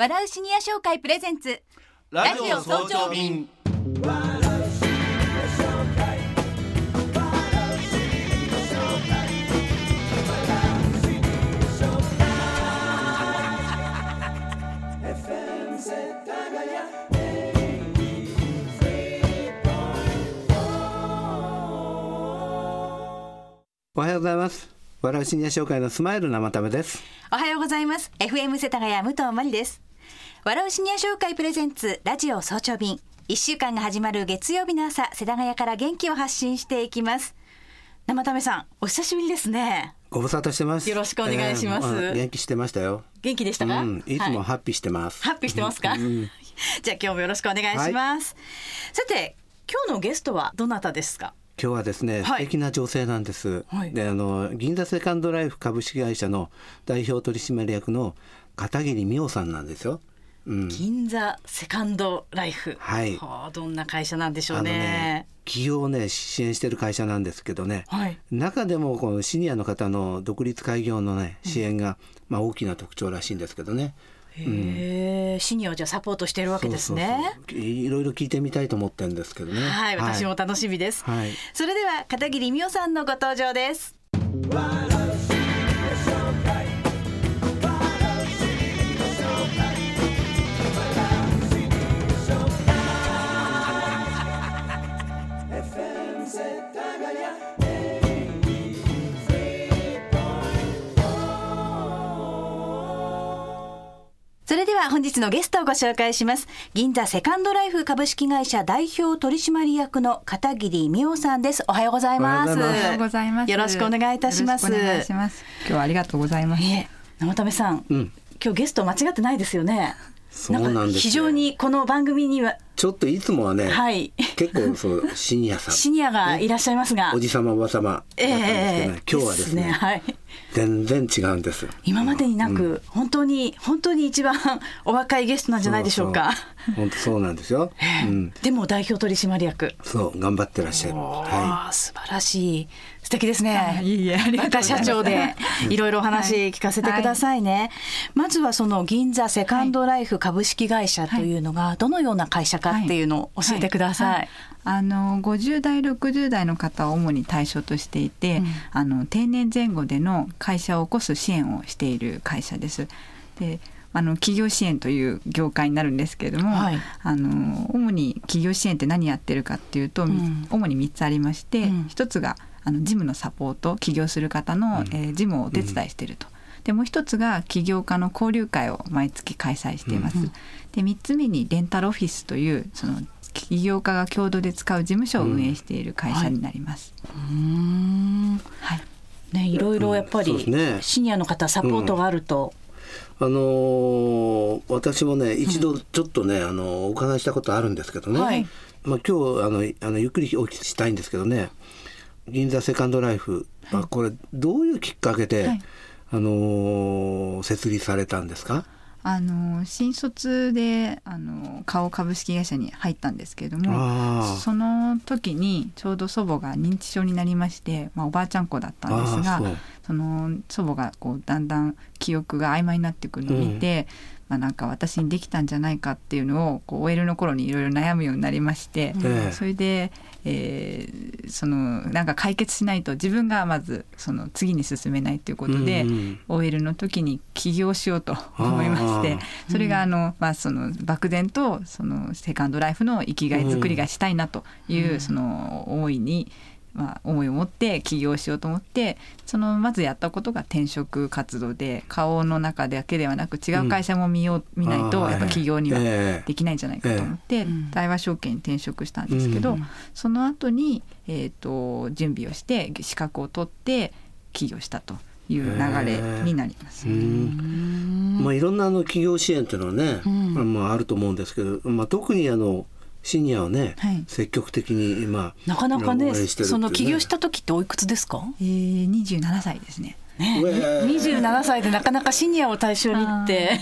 笑うシニア商会プレゼンツ。ラジオ早朝便。おはようございます。笑うシニア商会のスマイル生ためです。おはようございます。FM 世田谷武藤真理です笑うシニア商会プレゼンツラジオ早朝便。一週間が始まる月曜日の朝世田谷から元気を発信していきます。生ためさんお久しぶりですね。ご無沙汰してます。よろしくお願いします。えー元気してましたよ。元気でしたか、うん、い。つもはいハッピーしてます、ハッピーしてますか、じゃあ今日もよろしくお願いします、さて今日のゲストはどなたですか？今日はですね、はい。素敵な女性なんです、はい。であの銀座セカンドライフ株式会社の代表取締役の片桐美桜さんなんですよ、うん、銀座セカンドライフ。はい。はあどんな会社なんでしょあのうねね企業をね支援してる会社なんですけどね、はい。中でもこのシニアの方の独立開業のね支援が、まあ大きな特徴らしいんですけどね。へえ、シニアをじゃあサポートしているわけですね。そうそうそう。いろいろ聞いてみたいと思ってるんですけどね。はい、私も楽しみです、はい。それでは片桐美桜さんのご登場ですは本日のゲストをご紹介します。銀座セカンドライフ株式会社代表取締役の片桐美桜さんです。おはようございます。おはようございます。よろしくお願いいたします。お願いします。今日はありがとうございます。いえ生為さん、うん。今日ゲスト間違ってないですよねそうなんです非常にこの番組にはちょっといつもはね、はい。結構そう シニアさん、シニアがいらっしゃいますが、おじさまおばさまだったんですけどね、今日はですねはい。全然違うんですよ。今までになく、本当に本当に一番お若いゲストなんじゃないでしょうか。本当そうなんですよ。うん、でも代表取締役。そう頑張ってらっしゃる。はああ素晴らしい素敵ですね。いえいえありがと若う社長でい。ろいろお話聞かせてくださいね。まずはその銀座セカンドライフ株式会社というのがどのような会社かっていうのを教えてください。はあの50代60代の方を主に対象としていて、うん。あの定年前後での会社を起こす支援をしている会社です。であの企業支援という業界になるんですけれども、はい。あの主に企業支援って何やってるかっていうと、みうん。主に3つありまして、うん。一つがあの事務のサポート起業する方の、えー事務をお手伝いしていると。でもう一つが起業家の交流会を毎月開催しています。で3つ目にレンタルオフィスというその起業家が共同で使う事務所を運営している会社になります。うーん。はい。ねいろいろやっぱりそうですね。シニアの方サポートがあると、あのー私もね一度ちょっとね、あのお伺いしたことあるんですけどね、はい。まあ、今日あのあのゆっくりお聞きしたいんですけどね銀座セカンドライフ、まあ、これどういうきっかけで、はい。あのー設立されたんですか？あの新卒であの顔株式会社に入ったんですけれどもその時にちょうど祖母が認知症になりまして、まあ、おばあちゃん子だったんですがその祖母がこうだんだん記憶が曖昧になってくるのを見て、まあ、なんか私にできたんじゃないかっていうのをこう OL の頃にいろいろ悩むようになりまして、ええそれで、えーそのなんか解決しないと自分がまずその次に進めないということで、うんうん OL の時に起業しようと思いましてそれがあの、まあ、その漠然とそのセカンドライフの生きがい作りがしたいなという、その思いに、まあ、思いを持って起業しようと思ってそのまずやったことが転職活動で顔の中だけではなく違う会社も見よう、見ないとやっぱ起業にはええ。できないんじゃないかと思って、ん。大和証券に転職したんですけど、うん。その後に、えー、と準備をして資格を取って起業したという流れになります。うん。まあ、いろんなあの企業支援っていうのはね、まあまあ、あると思うんですけど、まあ、特にあのシニアをね、はい。積極的に、まあ、なかなかね応援してるっていうね。その起業した時っておいくつですか？えー、27歳ですね。ね。うえー。27歳でなかなかシニアを対象にって。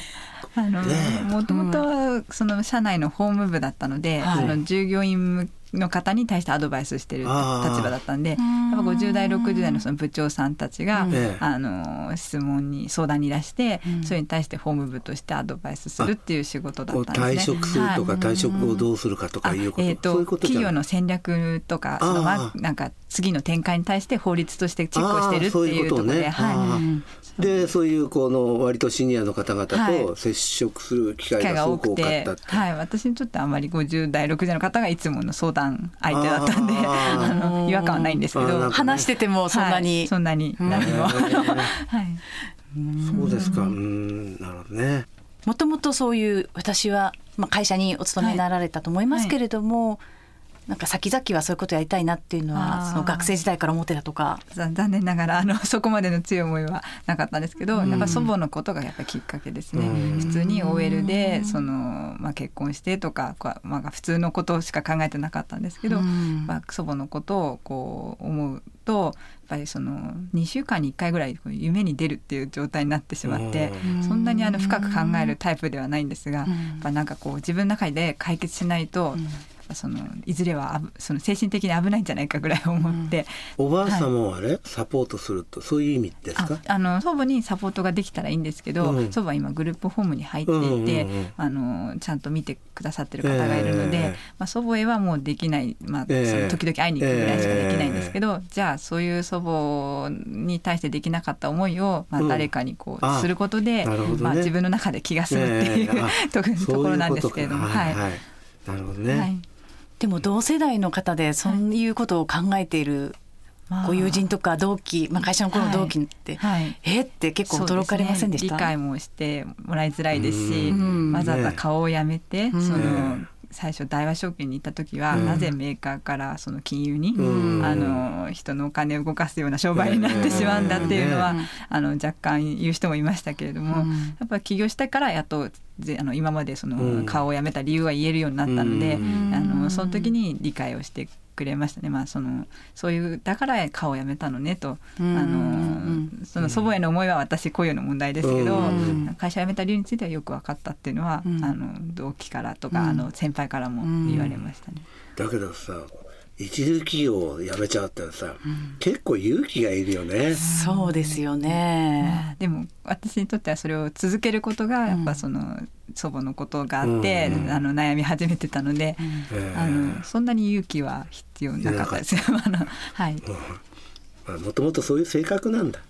あのねもともとはその社内の法務部だったので、はい。その従業員の方に対してアドバイスしてる立場だったんでやっぱ50代60代のその部長さんたちが、ええ。あの質問に相談に出して、うん。それに対して法務部としてアドバイスするっていう仕事だったんですね。退職するとかはい。退職後どうするかとかいうこと、えー、そういうとことじゃない企業の戦略とかそのまなんか次の展開に対して法律としてチェックをしてるっていいううところで、でそういうこの割とシニアの方々と接触する機機会がすごく多くて多かったって、はい、私にとってあまり50代60代の方がいつもの相談相手だったんであの違和感はないんですけど話しててもそんなはいに、そんなに何も、はい。そうですか。うん。なるほどね。もともとそういう私は、まあ、会社にお勤めになられたと思いますけれども、なんか先々はそういうことやりたいなっていうのあはー。その学生時代から思ってたとか。ざ残念ながらあの そこまでの強い思いはなかったんですけど、うん。やっぱ祖母のことがやっぱきっかけですね、うん。普通に OL でその、まあ、結婚してとか、まあ、普通のことしか考えてなかったんですけど、うん。まあ、祖母のことをこう思うとやっぱりその2週間に1回ぐらい夢に出るっていう状態になってしまって、うん。そんなにあの深く考えるタイプではないんですが、うん。やっぱなんかこう自分の中で解決しないと、そのいずれはその精神的に危ないんじゃないかぐらい思って。おばあ様をあれ、サポートするとそういう意味ですかああの祖母にサポートができたらいいんですけど、うん。祖母は今グループホームに入っていて、うんうんうんあのちゃんと見てくださってる方がいるので、ええ。まあ、祖母へはもうできない、まあ、そえ。えの時々会いに行くぐらいしかできないんですけど、じゃあそういう祖母に対してできなかった思いを、まあ、うん。誰かにこう、あすることで、なるほどね。まあ、自分の中で気が済むっていう、ええ。あと ところなんですけれども。はいはい。なるほどね、はいでも同世代の方でそういうことを考えているまあ。ご友人とか同期、まあ、会社の頃の同期って、はい。えって結構驚かれませんでしたね。理解もしてもらいづらいですし、うん。わざわざ顔をやめて、ん。そのね最初大和証券に行った時は、うん。なぜメーカーからその金融に、うん。あの人のお金を動かすような商売になってしまうんだっていうのは、ねあの若干言う人もいましたけれども、うん。やっぱり起業したからやっとぜあの今までそうん。の顔をやめた理由は言えるようになったので、うん。あのその時に理解をしてくれましたね、まあ、そのそういうだから顔をやめたのねと、うんあのうんその祖母への思いは私雇用の問題ですけど、うん会社を辞めた理由についてはよく分かったっていうのは、うん。あの同期からとか、うん。あの先輩からも言われましたね。だけどさ一流企業を辞めちゃうってさ、結構勇気がいるよね。そうですよね。まあでも私にとってはそれを続けることがやっぱその祖母のことがあって、うん。あの悩み始めてたので、ええあのそんなに勇気は必要なかったです。よ。あのはい、もともとそういう性格なんだ。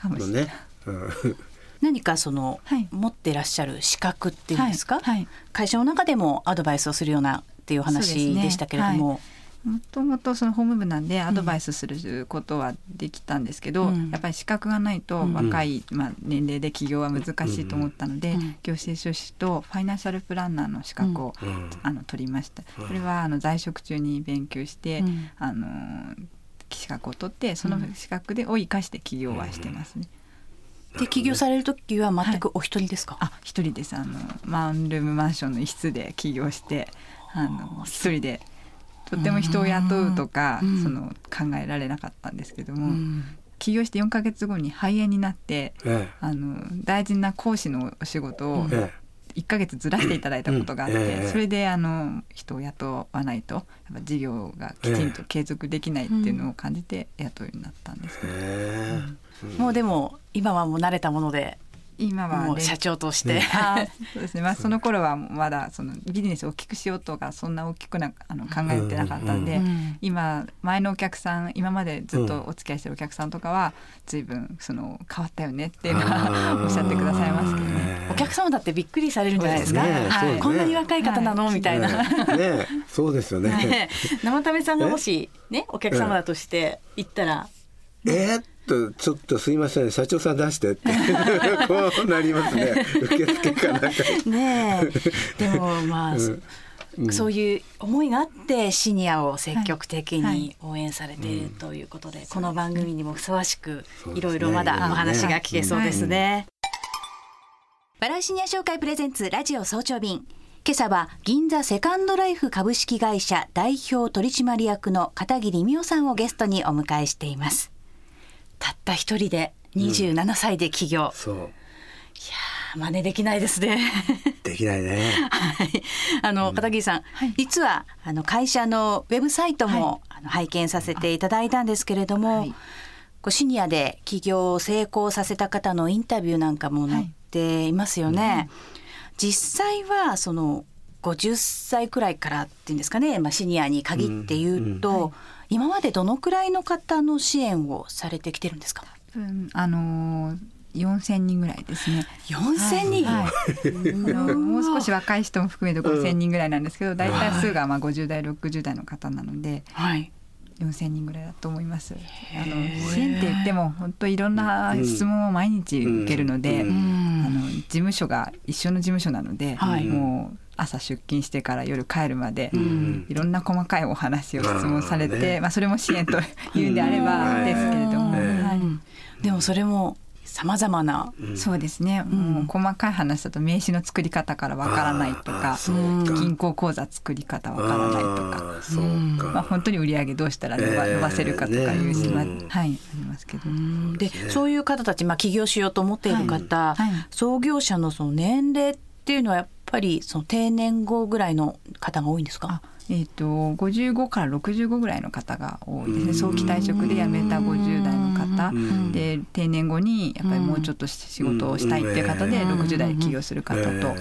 かもしれない。ね。うん。何かその、はい。持ってらっしゃる資格っていうんですか、はい。はい。会社の中でもアドバイスをするようなっていう話でしたけれども、もともとその法務部なんでアドバイスすることはできたんですけど、うん。やっぱり資格がないとうん。若い、まあ、年齢で起業は難しいと思ったので、うん。行政書士とファイナンシャルプランナーの資格を、うん。あの取りました。それはあの在職中に勉強して、うん。あの資格を取ってその資格でを生かして起業はしてますね。で起業される時は全くお一人ですか、あ一人です。あのワンルームマンションの一室で起業してあの一人でとっても人を雇うとか、うん。その考えられなかったんですけども、うん。起業して4ヶ月後に肺炎になってえあの大事な講師のお仕事をええ。1ヶ月ずらしていただいたことがあって、うん。ええ。それであの人を雇わないとやっぱ事業がきちんと継続できないっていうのを感じて雇うようになったんですけど、ええ。もうでも今はもう慣れたもので今は社長として、そうですね、まあ、その頃はまだそのビジネスを大きくしようとかそんな大きくなあの考えてなかったんで、うんうん今前のお客さん今までずっとお付き合いしてるお客さんとかは随分その変わったよねっていうのはおっしゃってくださいますけどね。ええ。お客様だってびっくりされるんじゃないですか、ね。はいこんなに若い方なの、みたいな。ねえ。そうですよね。ね生田目さんがもしねお客様だとして行ったら、え？ーっとちょっとすいません社長さん出してって。こうなりますね。受付かなんか。ねえ。でもまあ、うん。うん。そういう思いがあってシニアを積極的はい。に応援されているということで、この番組にもふさわしくいろいろまだお話が聞けそうですね。バラシニア商会プレゼンツラジオ早朝便。今朝は銀座セカンドライフ株式会社代表取締役の片桐美代さんをゲストにお迎えしていますたった一人で27歳で起業、そう。真似できないですね。できないね。はい、あの片桐さん、はい、実はあの会社のウェブサイトも、はい、あの拝見させていただいたんですけれども、はい、こうシニアで起業を成功させた方のインタビューなんかも載っていますよね。実際はその50歳くらいからっていうんですかね、まあ、シニアに限って言うと、うん。うん、今までどのくらいの方の支援をされてきてるんですか、うん、あのー4000人ぐらいですね。4000人、はい。はい、もう少し若い人も含めて5000人ぐらいなんですけど、大体数がまあ50代60代の方なので、はい、4000人ぐらいだと思います。あの支援って言っても本当いろんな質問を毎日受けるので、あの事務所が一緒の事務所なので、もう朝出勤してから夜帰るまで、いろんな細かいお話を質問されて、まあそれも支援というんであればですけれども、はい、でもそれもさまざまな、うん、そうですね、うん、もう細かい話だと名刺の作り方からわからないとか銀行口座作り方わからないとかまあ、本当に売り上げどうしたら伸ば,、伸ばせるかとかいう質問、ね、はい、ありますけど。でそういう方たち、まあ、起業しようと思っている方、はい。はい、創業者のその年齢っていうのはやっぱりその定年後ぐらいの方が多いんですか？えーと、55から65ぐらいの方が多いですね。早期退職で辞めた50代の方。で定年後にやっぱりもうちょっと仕事をしたいっていう方で60代で起業する方と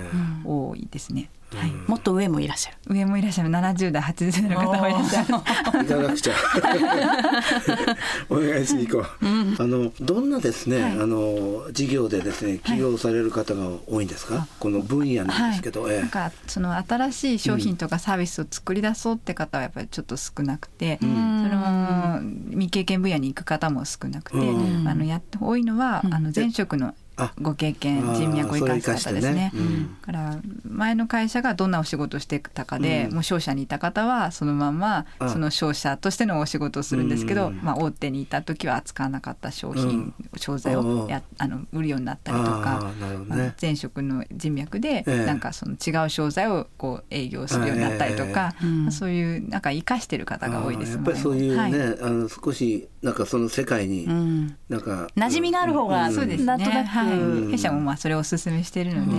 多いですね。はい、もっと上もいらっしゃる。上もいらっしゃる。70代80代の方もいらっしゃる。行かなくちゃ お願いしに行こう、うん、あのどんなですね、はい、あの事業でですね起業される方が多いんですか、はい、この分野なんですけど、はい、なんかその新しい商品とかサービスを作り出そうって方はやっぱりちょっと少なくて、うん、それも未経験分野に行く方も少なくて、うん、あのやって多いのは、あの前職のご経験人脈を生かす方ですね。ね。うん、から前の会社がどんなお仕事をしてたかで、うん、もう商社にいた方はそのままその商社としてのお仕事をするんですけど、まあ、大手にいた時は扱わなかった商品、商材をやあの売るようになったりとか、ね。まあ、前職の人脈でなんかその違う商材をこう営業するようになったりとか、まあ、そういうなんか生かしてる方が多いですやっぱりそういうね、はい、あの少しなんかその世界になんか、馴染みがある方が、そうですね、なんとなく。弊社もまあそれをお勧めしているので。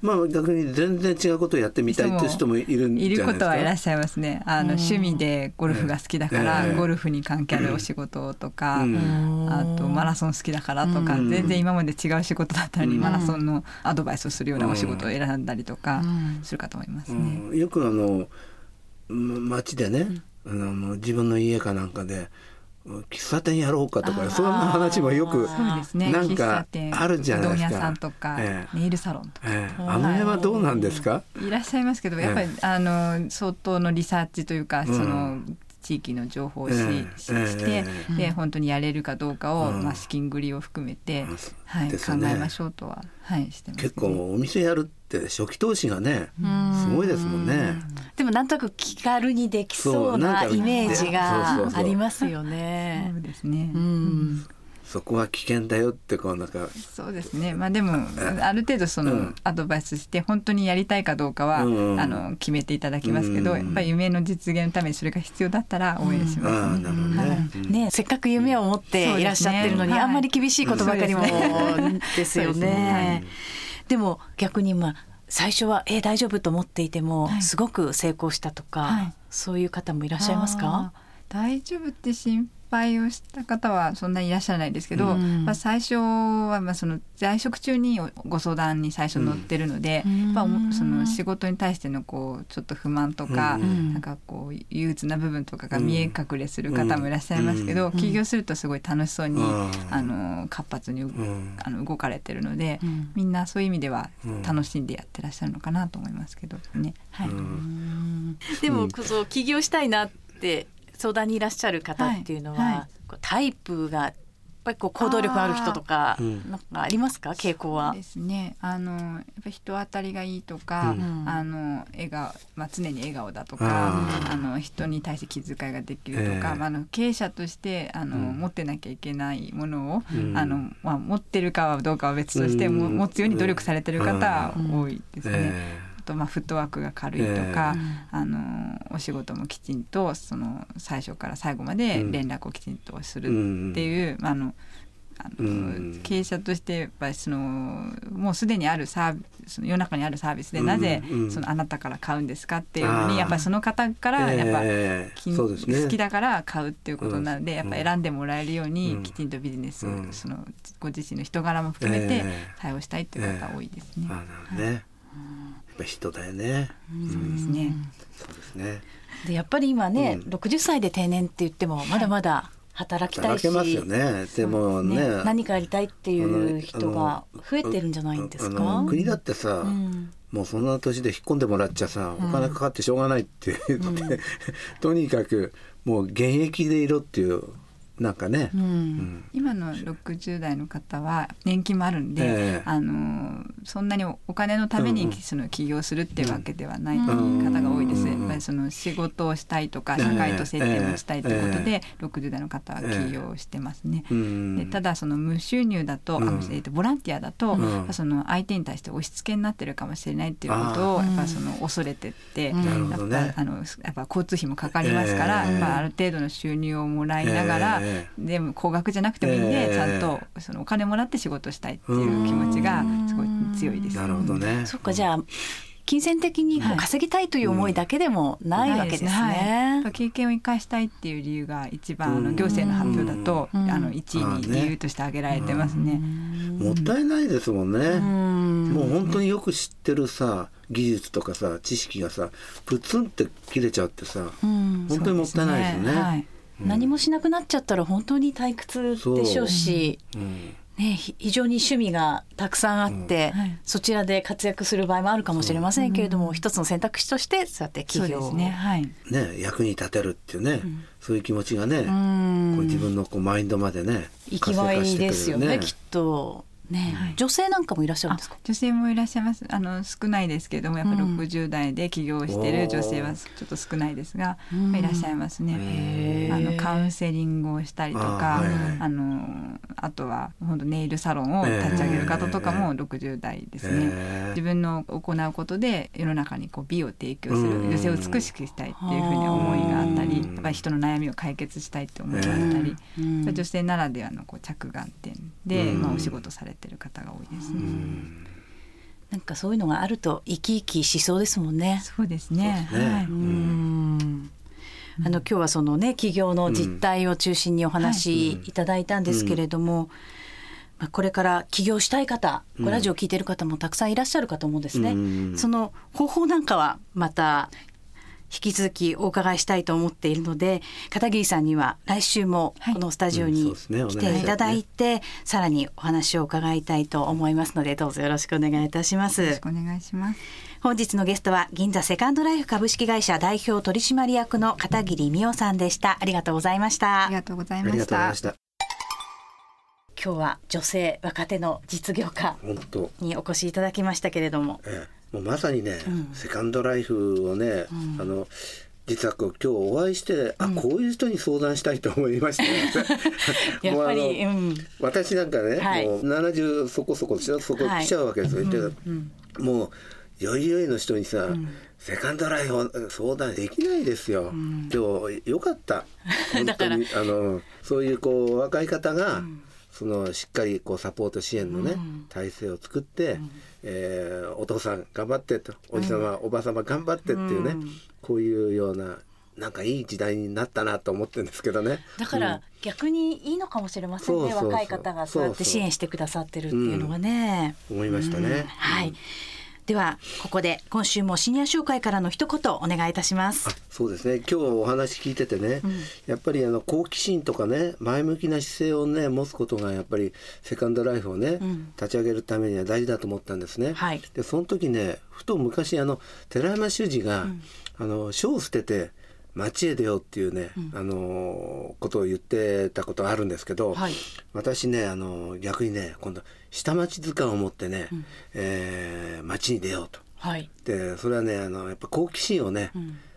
まあ逆に全然違うことをやってみたいっていう人もいるんいることはいらっしゃいますね。あの趣味でゴルフが好きだから、ゴルフに関係あるお仕事とか、あとマラソン好きだからとか、全然今まで違う仕事だったのに、マラソンのアドバイスをするようなお仕事を選んだりとかするかと思いますね。よくあの街でね、あの自分の家かなんかで。喫茶店やろうかとかそんな話もよくなんかあるじゃないですか。さんとか、えネイルサロンとか、えあの辺はどうなんですか？いらっしゃいますけどやっぱり、あの相当のリサーチというか、その地域の情報をし,、して、で本当にやれるかどうかを、まあ、資金繰りを含めて、はい、考えましょうとは、はい、してます、結構お店やるって初期投資がねすごいですもんね。でもなんとなく気軽にできそうなイメージがありますよね。そうですね、うん。そこは危険だよってこうなんか。そうですね。まあでもある程度そのアドバイスして本当にやりたいかどうかは、うん、あの決めていただきますけど、うん、やっぱり夢の実現のためにそれが必要だったら応援しますね。うん。ね。ね、せっかく夢を持っていらっしゃってるのに、ね、あんまり厳しいことばかりも、ですよね。でも逆にまあ最初はえ大丈夫と思っていても、はい、すごく成功したとか、はい、そういう方もいらっしゃいますか？大丈夫って心配をした方はそんなにいらっしゃらないですけど、うん、まあ、最初はまあその在職中にご相談に最初乗ってるので、うん、やっぱその仕事に対してのこうちょっと不満とか、うん、なんかこう憂鬱な部分とかが見え隠れする方もいらっしゃいますけど、起業するとすごい楽しそうに、あの活発に、あの動かれてるので、みんなそういう意味では楽しんでやってらっしゃるのかなと思いますけどね。はい、でもこそ起業したいなって相談にいらっしゃる方っていうのは、はい。はい、タイプがやっぱりこう行動力ある人とかなんかありますか？傾向は。ですね。あのやっぱ人当たりがいいとか、うん、あの笑顔まあ常に笑顔だとか、あの人に対して気遣いができるとか、えー、まああの経営者としてあの、うん、持ってなきゃいけないものを、うん、あのまあ持ってるかはどうかは別として、も持つように努力されてる方多いですね。えーと、まあ、フットワークが軽いとか、えー、あのお仕事もきちんとその最初から最後まで連絡をきちんとするっていう、うん、あのあの経営者としてやっぱりそのもうすでにあるサービス世の中にあるサービスでなぜそのあなたから買うんですかっていうふうにやっぱりその方からやっぱ、えー、好きだから買うっていうことなので、やっぱ選んでもらえるようにきちんとビジネスをそのご自身の人柄も含めて対応したいっていう方多いですね。えー、ぱ人だよね。そうですね。そうですね。でやっぱり今ね、うん、60歳で定年って言ってもまだまだ働きたいし、ますよね。でもね、ね、何かやりたいっていう人が増えてるんじゃないんですか？国だってさ、うん、もうそんな年で引っ込んでもらっちゃさ、お金かかってしょうがないって言って、うん、とにかくもう現役でいろっていうなんかね、うん。うん、今の60代の方は年金もあるんで、えー、あのそんなにお金のためにその起業するっていうわけではない方が多いです、やっぱりその仕事をしたいとか社会と接点をしたいということで、えー、60代の方は起業してますね。えー、でただその無収入だと、うん、あえー、とボランティアだと、うん、その相手に対して押し付けになってるかもしれないっていうことをやっぱその恐れてって、やっぱあのやっぱ交通費もかかりますから、まあ、ある程度の収入をもらいながら、でも高額じゃなくてもいいんで、ちゃんとそのお金もらって仕事したいっていう気持ちがすごい強いです。なるほどね。そっかじゃあ金銭的に稼ぎたいという思いだけでもないわけですね。はいはい、経験を生かしたいっていう理由が一番あの行政の発表だとあの1位に理由として挙げられてますね。もったいないですもんね。もう本当によく知ってるさ技術とかさ知識がさプツンって切れちゃってさ本当にもったいないですね。はい何もしなくなっちゃったら本当に退屈でしょうし、ね、非常に趣味がたくさんあって、うん。はい、そちらで活躍する場合もあるかもしれませんけれども、うん、一つの選択肢としてそうやって企業をね,、はい、ね役に立てるっていうね、うん、そういう気持ちがね、こう自分のこうマインドまでね生きがいですよね。きっと。ね、はい、女性なんかもいらっしゃるんですか？女性もいらっしゃいます。あの少ないですけれどもやっぱ60代で起業してる女性はちょっと少ないですが、まあ、いらっしゃいますね。あのカウンセリングをしたりとかあのあとは本当ネイルサロンを立ち上げる方とかも60代ですね。自分の行うことで世の中にこう美を提供する女性を美しくしたいっていうふうに思いがあったりやっぱり人の悩みを解決したいって思いがあったり女性ならではのこう着眼点で、まあ、お仕事されてってる方が多いですね。なんかそういうのがあると生き生きしそうですもんね。そうですね。すねはい。うんあの今日はそのね企業の実態を中心にお話いただいたんですけれども、まあ、これから起業したい方、ラジオを聞いてる方もたくさんいらっしゃるかと思うんですね。その方法なんかはまた引き続きお伺いしたいと思っているので片桐さんには来週もこのスタジオに来ていただいて、はいねね、さらにお話を伺いたいと思いますのでどうぞよろしくお願いいたします。よろしくお願いします。本日のゲストは銀座セカンドライフ株式会社代表取締役の片桐美代さんでした。ありがとうございました。ありがとうございました。今日は女性若手の実業家にお越しいただきましたけれども。ええもうまさにね、うん、セカンドライフをね、うん、あの実は今日お会いして、あこういう人に相談したいと思いました、やっぱり、私なんかね、はい、もう70そこそこそこ来ちゃうわけですよ、はい、もうよいよいの人にさ、セカンドライフ相談できないですよ。でもよかった。本当にあのそういうこう若い方が、そのしっかりこうサポート支援のね、体制を作って、えー、お父さん頑張ってとおじさま、うん、おばさま頑張ってっていうね、うん、こういうようななんかいい時代になったなと思ってるんですけどね。だから逆にいいのかもしれませんね、若い方がそうやって支援してくださってるっていうのはね、思いましたね、はいではここで今週もシニア紹介からの一言お願いいたします。そうですね。今日お話聞いててね、うん、やっぱりあの好奇心とかね前向きな姿勢をね持つことがやっぱりセカンドライフをね、うん、立ち上げるためには大事だと思ったんですね、はい、でその時ねふと昔あの寺山修司が、うん、あの書を捨てて町へ出ようっていうね、うん、あのことを言ってたことあるんですけど、はい、私ねあの逆にね今度下町図鑑を持ってね、うん、えー、町に出ようと。はい、でそれはねあのやっぱ好奇心をね、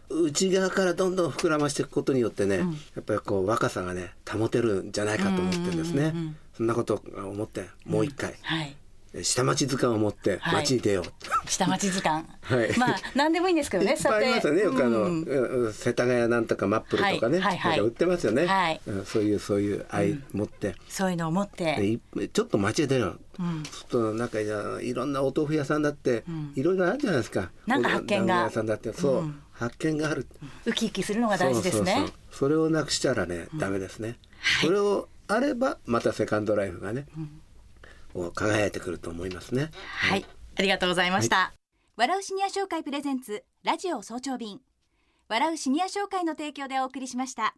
うん、内側からどんどん膨らましていくことによってね、うん、やっぱりこう若さがね保てるんじゃないかと思ってですね、そんなことを思ってもう一回、はい、下町図鑑を持って街に出よう、はい、下町図鑑。はい。まあ何でもいいんですけどねいっぱいありますよねよくあの、うん、世田谷なんとかマップルとかね、はいはい、売ってますよね、はい、そういうそういう愛持って、そういうのを持って。ちょっと街へ出るうん、となんかいろんなお豆腐屋さんだって、いろいろあるじゃないですか。なんか発見が。屋さんだって。そう、発見がある。ウキウキするのが大事ですね。それをなくしたらね、ダメですね。それをあればまたセカンドライフがね、を輝いてくると思いますね。はい、ありがとうございました。はい、笑うシニア商会プレゼンツラジオ早朝便。笑うシニア商会の提供でお送りしました。